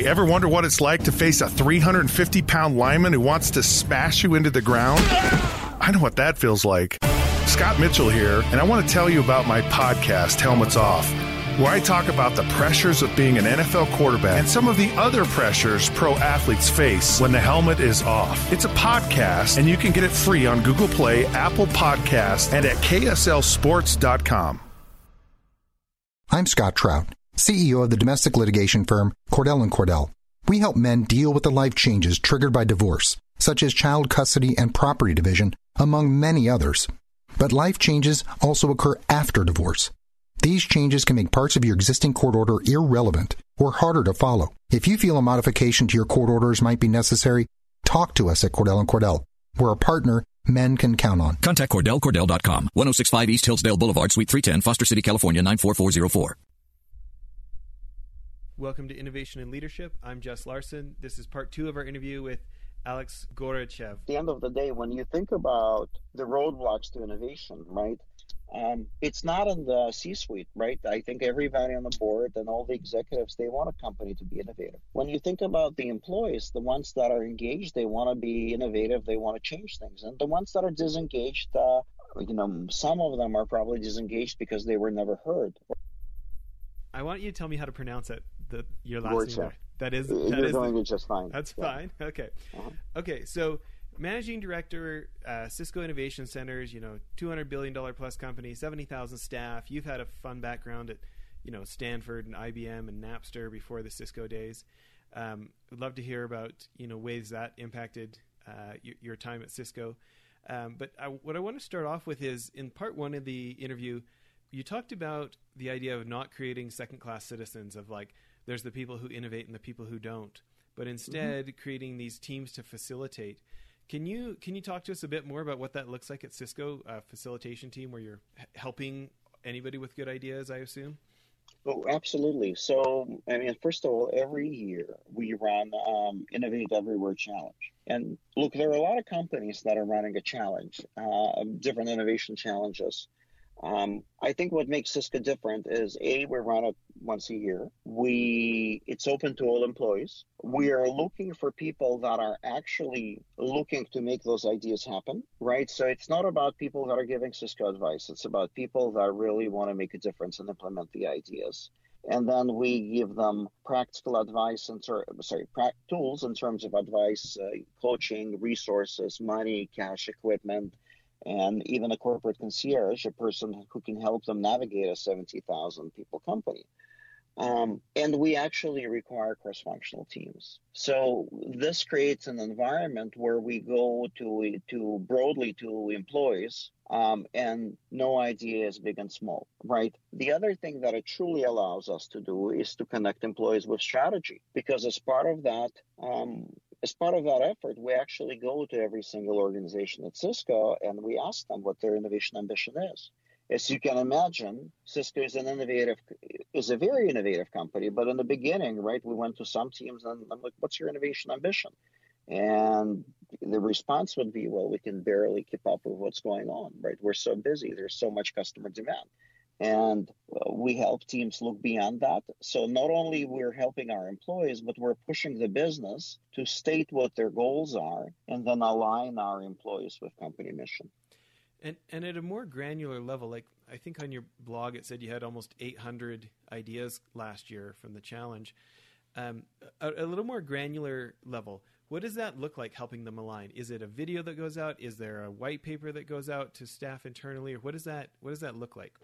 Ever wonder what it's like to face a 350 pound lineman who wants to smash you into the ground? I know what that feels like. Scott Mitchell here, and I want to tell you about my podcast, Helmets Off, where I talk about the pressures of being an NFL quarterback and some of the other pressures pro athletes face when the helmet is off. It's a podcast, and you can get it free on Google Play, Apple Podcasts, and at KSLSports.com. I'm Scott Trout, CEO of the domestic litigation firm Cordell Cordell. We help men deal with the life changes triggered by divorce, such as child custody and property division, among many others. But life changes also occur after divorce. These changes can make parts of your existing court order irrelevant or harder to follow. If you feel a modification to your court orders might be necessary, talk to us at Cordell Cordell. We're a partner men can count on. Contact CordellCordell.com, 1065 East Hillsdale Boulevard, Suite 310, Foster City, California, 94404. Welcome to Innovation and Leadership. I'm Jess Larson. This is part two of our interview with Alex Goryachev. At the end of the day, when you think about the roadblocks to innovation, right? Um, it's not in the C-suite, right? I think everybody on the board and all the executives they want a company to be innovative. When you think about the employees, the ones that are engaged, they want to be innovative, they want to change things, and the ones that are disengaged, uh, you know, some of them are probably disengaged because they were never heard. I want you to tell me how to pronounce it. The your last name. That is You're that is doing it just fine. That's Yeah. fine. Okay. Uh-huh. Okay. So, managing director, uh, Cisco Innovation Centers. You know, two hundred billion dollar plus company, seventy thousand staff. You've had a fun background at, you know, Stanford and IBM and Napster before the Cisco days. Um, would love to hear about you know ways that impacted uh, your, your time at Cisco. Um, but I, what I want to start off with is in part one of the interview, you talked about the idea of not creating second class citizens of like there's the people who innovate and the people who don't, but instead creating these teams to facilitate. Can you can you talk to us a bit more about what that looks like at Cisco, a facilitation team where you're h- helping anybody with good ideas? I assume. Oh, absolutely. So, I mean, first of all, every year we run um, Innovate Everywhere Challenge. And look, there are a lot of companies that are running a challenge, uh, different innovation challenges. Um, I think what makes Cisco different is a we run it once a year. We it's open to all employees. We are looking for people that are actually looking to make those ideas happen, right? So it's not about people that are giving Cisco advice. It's about people that really want to make a difference and implement the ideas. And then we give them practical advice and ter- sorry, pra- tools in terms of advice, uh, coaching, resources, money, cash, equipment, and even a corporate concierge, a person who can help them navigate a 70,000 people company. Um, and we actually require cross functional teams. So this creates an environment where we go to, to broadly to employees um, and no idea is big and small, right? The other thing that it truly allows us to do is to connect employees with strategy because as part of that, um, as part of that effort, we actually go to every single organization at Cisco and we ask them what their innovation ambition is. As you can imagine, Cisco is an innovative, is a very innovative company. But in the beginning, right, we went to some teams and I'm like, "What's your innovation ambition?" And the response would be, "Well, we can barely keep up with what's going on. Right, we're so busy. There's so much customer demand." And uh, we help teams look beyond that. So not only we're helping our employees, but we're pushing the business to state what their goals are and then align our employees with company mission. And and at a more granular level, like I think on your blog it said you had almost 800 ideas last year from the challenge. Um, a, a little more granular level, what does that look like helping them align? Is it a video that goes out? Is there a white paper that goes out to staff internally, or what does that what does that look like?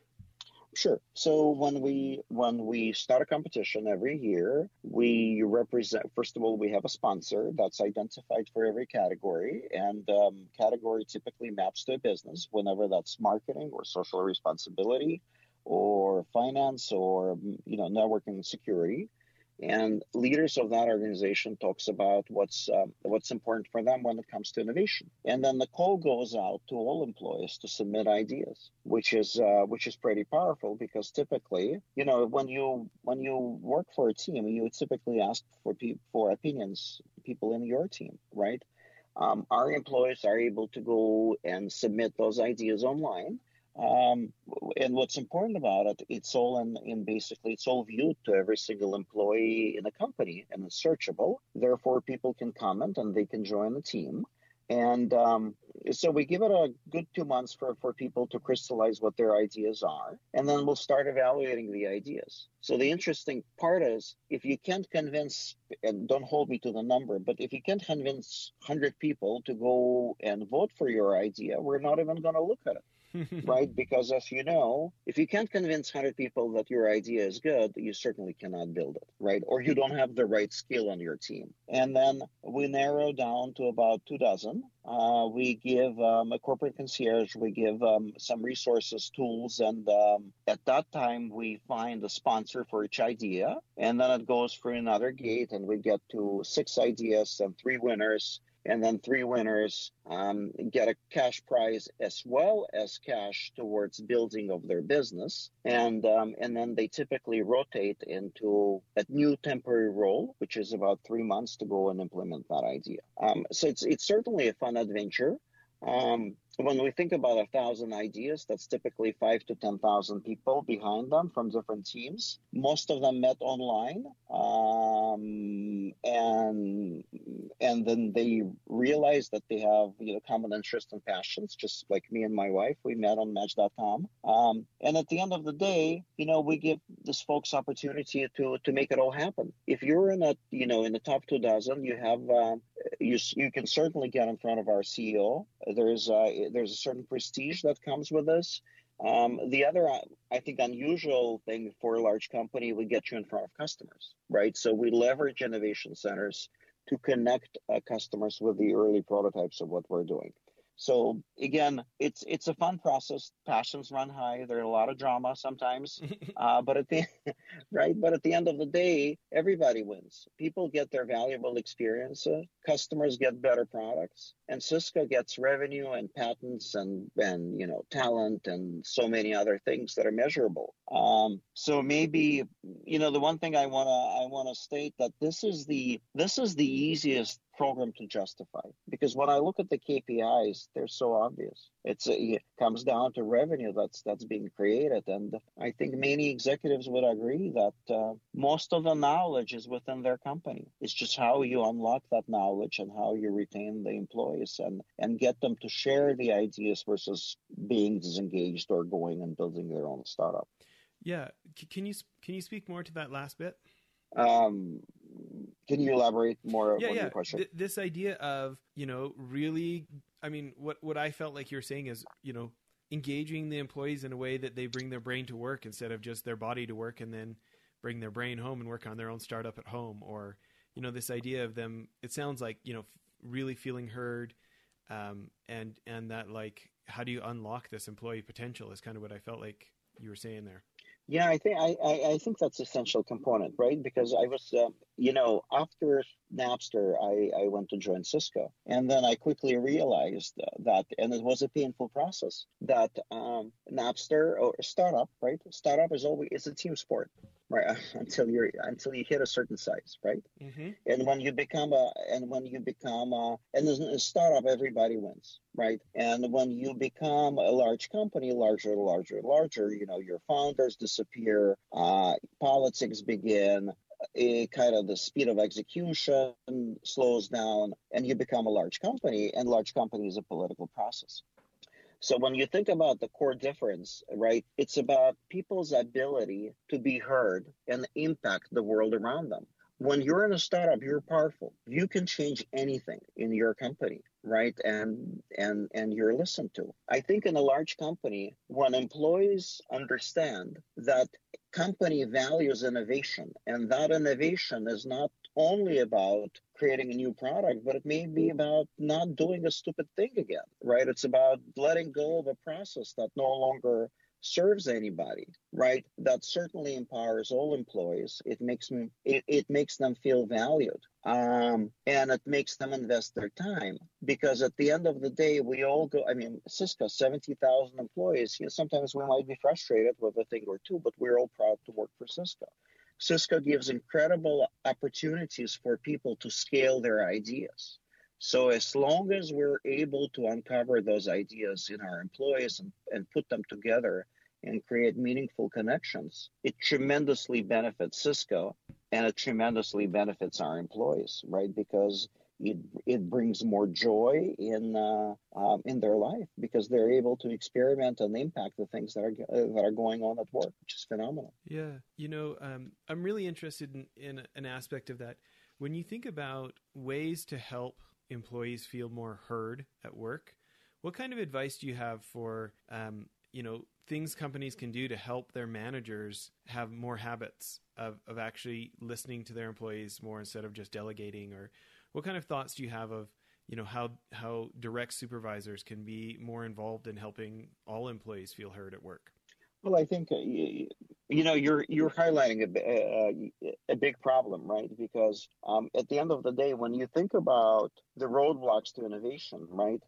Sure. So when we when we start a competition every year, we represent. First of all, we have a sponsor that's identified for every category, and um, category typically maps to a business. Whenever that's marketing or social responsibility, or finance, or you know networking security, and leaders of that organization talks about what's um, what's important for them when it comes to innovation. And then the call goes out to all employees to submit ideas which is uh, which is pretty powerful because typically you know when you when you work for a team you typically ask for pe- for opinions people in your team right? Um, our employees are able to go and submit those ideas online Um, and what's important about it, it's all in, in basically it's all viewed to every single employee in a company and it's searchable. Therefore, people can comment and they can join the team. And um, so we give it a good two months for, for people to crystallize what their ideas are, and then we'll start evaluating the ideas. So the interesting part is if you can't convince, and don't hold me to the number, but if you can't convince 100 people to go and vote for your idea, we're not even going to look at it. Right? Because as you know, if you can't convince 100 people that your idea is good, you certainly cannot build it, right? Or you don't have the right skill on your team. And then we narrow down to about two dozen. Uh, we give um, a corporate concierge, we give um, some resources, tools, and um, at that time we find a sponsor for each idea. And then it goes through another gate, and we get to six ideas and three winners and then three winners um, get a cash prize as well as cash towards building of their business. And um, and then they typically rotate into a new temporary role which is about three months to go and implement that idea. Um, so it's it's certainly a fun adventure when we think about a thousand ideas, that's typically five to ten thousand people behind them from different teams. Most of them met online, um, and and then they realize that they have you know common interests and passions, just like me and my wife. We met on Match.com, um, and at the end of the day, you know, we give this folks opportunity to to make it all happen. If you're in a you know in the top two dozen, you have uh, you you can certainly get in front of our CEO. There's uh, there's a certain prestige that comes with this. Um, the other, I think, unusual thing for a large company, we get you in front of customers, right? So we leverage innovation centers to connect uh, customers with the early prototypes of what we're doing. So again, it's it's a fun process. Passions run high. There's a lot of drama sometimes, uh, but at the right, but at the end of the day, everybody wins. People get their valuable experience. Uh, customers get better products, and Cisco gets revenue and patents and and you know talent and so many other things that are measurable. Um, so maybe you know the one thing I wanna I wanna state that this is the this is the easiest program to justify because when I look at the KPIs, they're so obvious. It's it comes down to revenue that's that's being created, and I think many executives would agree that uh, most of the knowledge is within their company. It's just how you unlock that knowledge and how you retain the employees and and get them to share the ideas versus being disengaged or going and building their own startup. Yeah, can you can you speak more to that last bit? Um, can you elaborate more yeah, on yeah. your question? Th- this idea of you know really, I mean, what what I felt like you're saying is you know engaging the employees in a way that they bring their brain to work instead of just their body to work and then bring their brain home and work on their own startup at home or you know this idea of them it sounds like you know really feeling heard um, and and that like how do you unlock this employee potential is kind of what I felt like you were saying there. Yeah, I think I, I, I think that's essential component, right? Because I was, um, you know, after Napster, I, I went to join Cisco, and then I quickly realized that, and it was a painful process, that um, Napster or startup, right? Startup is always it's a team sport, right? until you're until you hit a certain size, right? Mm-hmm. And when you become a and when you become a and in a startup, everybody wins, right? And when you become a large company, larger, larger, larger, you know, your founders disappear, uh, politics begin, a kind of the speed of execution slows down and you become a large company and large company is a political process so when you think about the core difference right it's about people's ability to be heard and impact the world around them. When you're in a startup you're powerful. You can change anything in your company right and and and you're listened to. I think in a large company when employees understand that company values innovation and that innovation is not only about creating a new product but it may be about not doing a stupid thing again right it's about letting go of a process that no longer serves anybody, right? That certainly empowers all employees. It makes them it, it makes them feel valued. Um, and it makes them invest their time because at the end of the day, we all go. I mean, Cisco, seventy thousand employees. You know, sometimes we might be frustrated with a thing or two, but we're all proud to work for Cisco. Cisco gives incredible opportunities for people to scale their ideas So as long as we're able to uncover those ideas in our employees and, and put them together and create meaningful connections, it tremendously benefits Cisco and it tremendously benefits our employees, right? Because it, it brings more joy in uh, um, in their life because they're able to experiment and impact the things that are uh, that are going on at work, which is phenomenal. Yeah, you know, um, I'm really interested in, in an aspect of that. When you think about ways to help employees feel more heard at work, what kind of advice do you have for um, you know things companies can do to help their managers have more habits of, of actually listening to their employees more instead of just delegating or what kind of thoughts do you have of you know how how direct supervisors can be more involved in helping all employees feel heard at work? Well i think uh, you, know you're you're highlighting a, a, a big problem right? Because um, at the end of the day when you think about the roadblocks to innovation right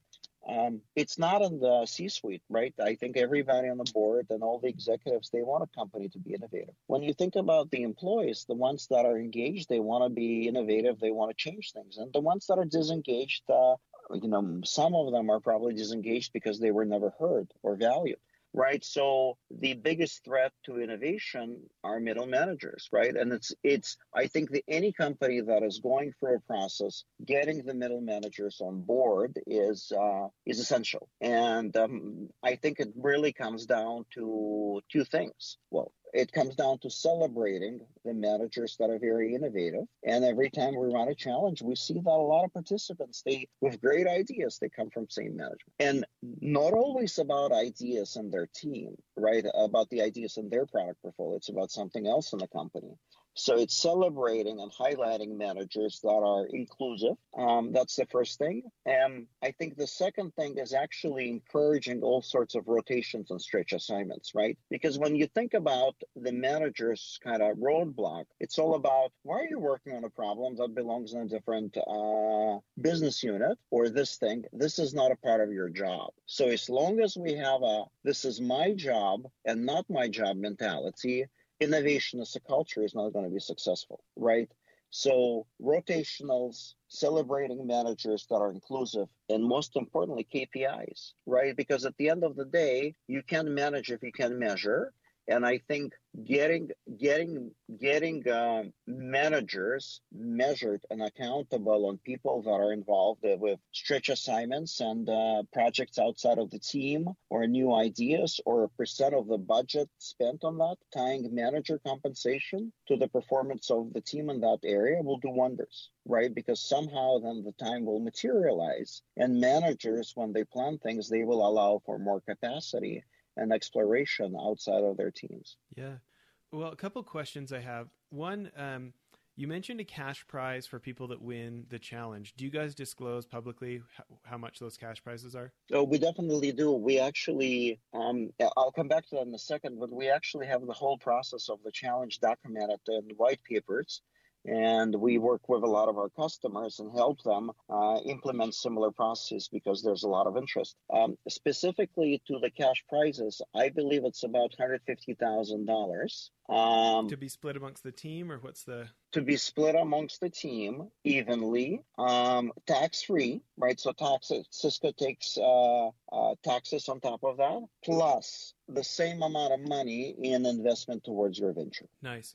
um, it's not in the C-suite, right? I think everybody on the board and all the executives they want a company to be innovative. When you think about the employees, the ones that are engaged, they want to be innovative, they want to change things, and the ones that are disengaged, uh, you know, some of them are probably disengaged because they were never heard or valued right? So the biggest threat to innovation are middle managers, right? And it's it's I think that any company that is going through a process, getting the middle managers on board is uh, is essential. And um, I think it really comes down to two things. Well, it comes down to celebrating the managers that are very innovative. And every time we run a challenge, we see that a lot of participants, they with great ideas, they come from same management. And not always about ideas in their team, right? About the ideas in their product portfolio. It's about something else in the company. So it's celebrating and highlighting managers that are inclusive. Um, that's the first thing. And I think the second thing is actually encouraging all sorts of rotations and stretch assignments, right? Because when you think about the manager's kind of roadblock, it's all about why are you working on a problem that belongs in a different uh, business unit or this thing? This is not a part of your job. So as long as we have a this is my job and not my job mentality, innovation as a culture is not going to be successful, right? So rotationals, celebrating managers that are inclusive, and most importantly, KPIs, right? Because at the end of the day, you can manage if you can measure. And I think getting getting getting uh, managers measured and accountable on people that are involved with stretch assignments and uh, projects outside of the team or new ideas or a percent of the budget spent on that tying manager compensation to the performance of the team in that area will do wonders right? Because somehow then the time will materialize and managers when they plan things they will allow for more capacity and exploration outside of their teams. Yeah. Well, a couple questions I have. One, um, you mentioned a cash prize for people that win the challenge. Do you guys disclose publicly how, how much those cash prizes are? Oh, we definitely do. We actually, um, I'll come back to that in a second, but we actually have the whole process of the challenge documented in white papers and we work with a lot of our customers and help them uh, implement similar processes because there's a lot of interest. Um, specifically to the cash prizes, I believe it's about hundred fifty thousand dollars. Um, to be split amongst the team, or what's the? To be split amongst the team evenly, um, tax free, right? So taxes, Cisco takes uh, uh, taxes on top of that, plus the same amount of money in investment towards your venture. Nice.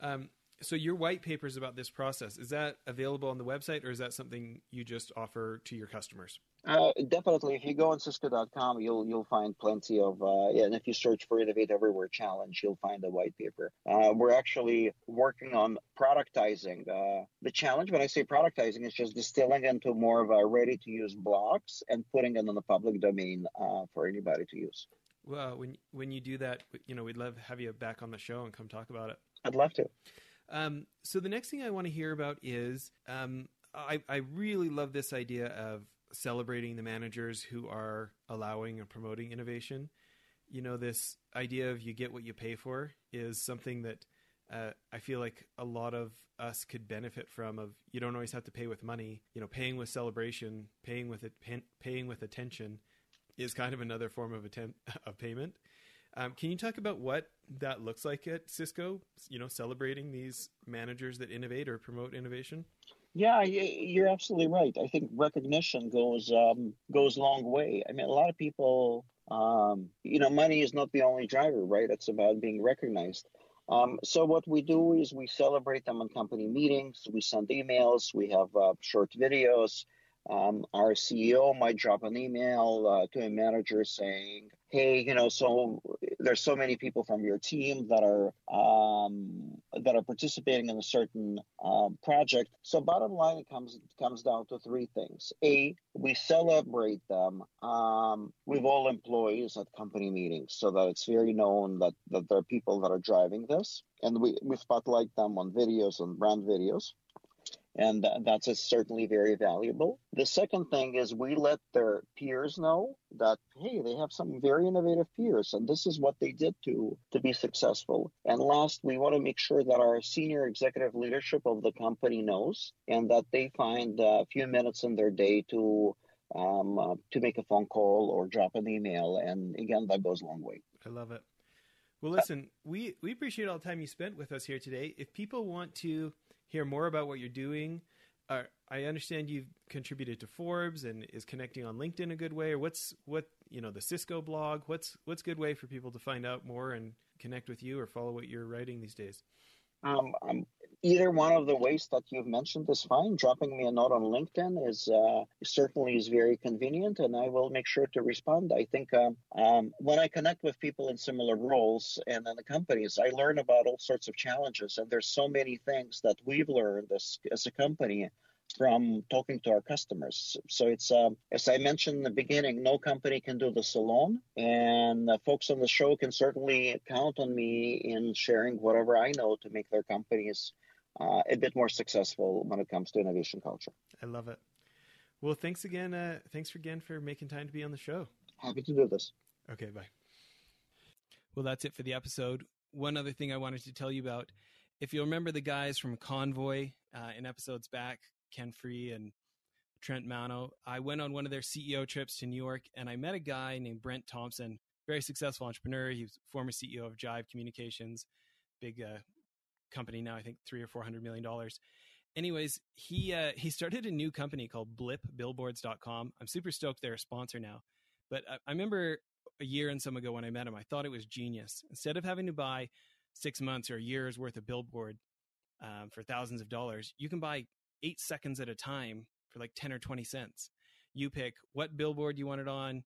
Um, so your white papers about this process is that available on the website or is that something you just offer to your customers? Uh, definitely. If you go on cisco.com you'll you'll find plenty of uh, yeah, and if you search for innovate everywhere challenge you'll find the white paper. Uh, we're actually working on productizing uh, the challenge. When i say productizing it's just distilling into more of a ready to use blocks and putting it in the public domain uh, for anybody to use. Well when when you do that you know we'd love to have you back on the show and come talk about it. I'd love to um, so the next thing I want to hear about is um, I, I really love this idea of celebrating the managers who are allowing and promoting innovation. You know, this idea of you get what you pay for is something that uh, I feel like a lot of us could benefit from. Of you don't always have to pay with money. You know, paying with celebration, paying with it, paying with attention is kind of another form of attempt of payment. Um, can you talk about what that looks like at Cisco? You know, celebrating these managers that innovate or promote innovation. Yeah, you're absolutely right. I think recognition goes um, goes a long way. I mean, a lot of people, um, you know, money is not the only driver, right? It's about being recognized. Um, so what we do is we celebrate them in company meetings. We send emails. We have uh, short videos. Um, our CEO might drop an email uh, to a manager saying, "Hey, you know, so there's so many people from your team that are um, that are participating in a certain um, project." So, bottom line, it comes comes down to three things: a, we celebrate them um, with all employees at company meetings, so that it's very known that that there are people that are driving this, and we we spotlight them on videos and brand videos and that's certainly very valuable. The second thing is we let their peers know that hey, they have some very innovative peers, and this is what they did to to be successful. And last, we want to make sure that our senior executive leadership of the company knows, and that they find a few minutes in their day to um, uh, to make a phone call or drop an email, and again, that goes a long way. I love it. Well, listen, we we appreciate all the time you spent with us here today. If people want to hear more about what you're doing, uh, I understand you've contributed to Forbes and is connecting on LinkedIn a good way. Or what's what you know the Cisco blog? What's what's a good way for people to find out more and connect with you or follow what you're writing these days? Um, um, either one of the ways that you've mentioned is fine. Dropping me a note on LinkedIn is uh, certainly is very convenient, and I will make sure to respond. I think um, um, when I connect with people in similar roles and in the companies, I learn about all sorts of challenges, and there's so many things that we've learned as as a company from talking to our customers. So it's, um, as I mentioned in the beginning, no company can do this alone. And uh, folks on the show can certainly count on me in sharing whatever I know to make their companies uh, a bit more successful when it comes to innovation culture. I love it. Well, thanks again. Uh, thanks again for making time to be on the show. Happy to do this. Okay, bye. Well, that's it for the episode. One other thing I wanted to tell you about if you remember the guys from Convoy uh, in episodes back, Ken Free and Trent Mano. I went on one of their CEO trips to New York and I met a guy named Brent Thompson, very successful entrepreneur. He was former CEO of Jive Communications, big uh, company now, I think three or four hundred million dollars. Anyways, he uh, he started a new company called BlipBillboards.com. I'm super stoked they're a sponsor now. But I, I remember a year and some ago when I met him, I thought it was genius. Instead of having to buy six months or a year's worth of billboard um, for thousands of dollars, you can buy eight seconds at a time for like 10 or 20 cents. You pick what billboard you want it on,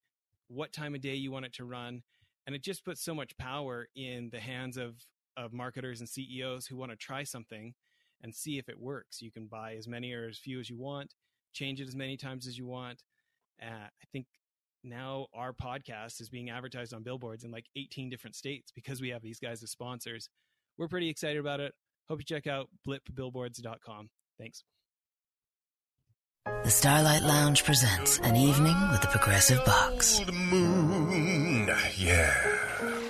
what time of day you want it to run. And it just puts so much power in the hands of, of marketers and CEOs who want to try something and see if it works. You can buy as many or as few as you want, change it as many times as you want. Uh, I think now our podcast is being advertised on billboards in like 18 different states because we have these guys as sponsors. We're pretty excited about it. Hope you check out blipbillboards.com. Thanks. The Starlight Lounge presents an evening with the Progressive Box. Old moon, yeah.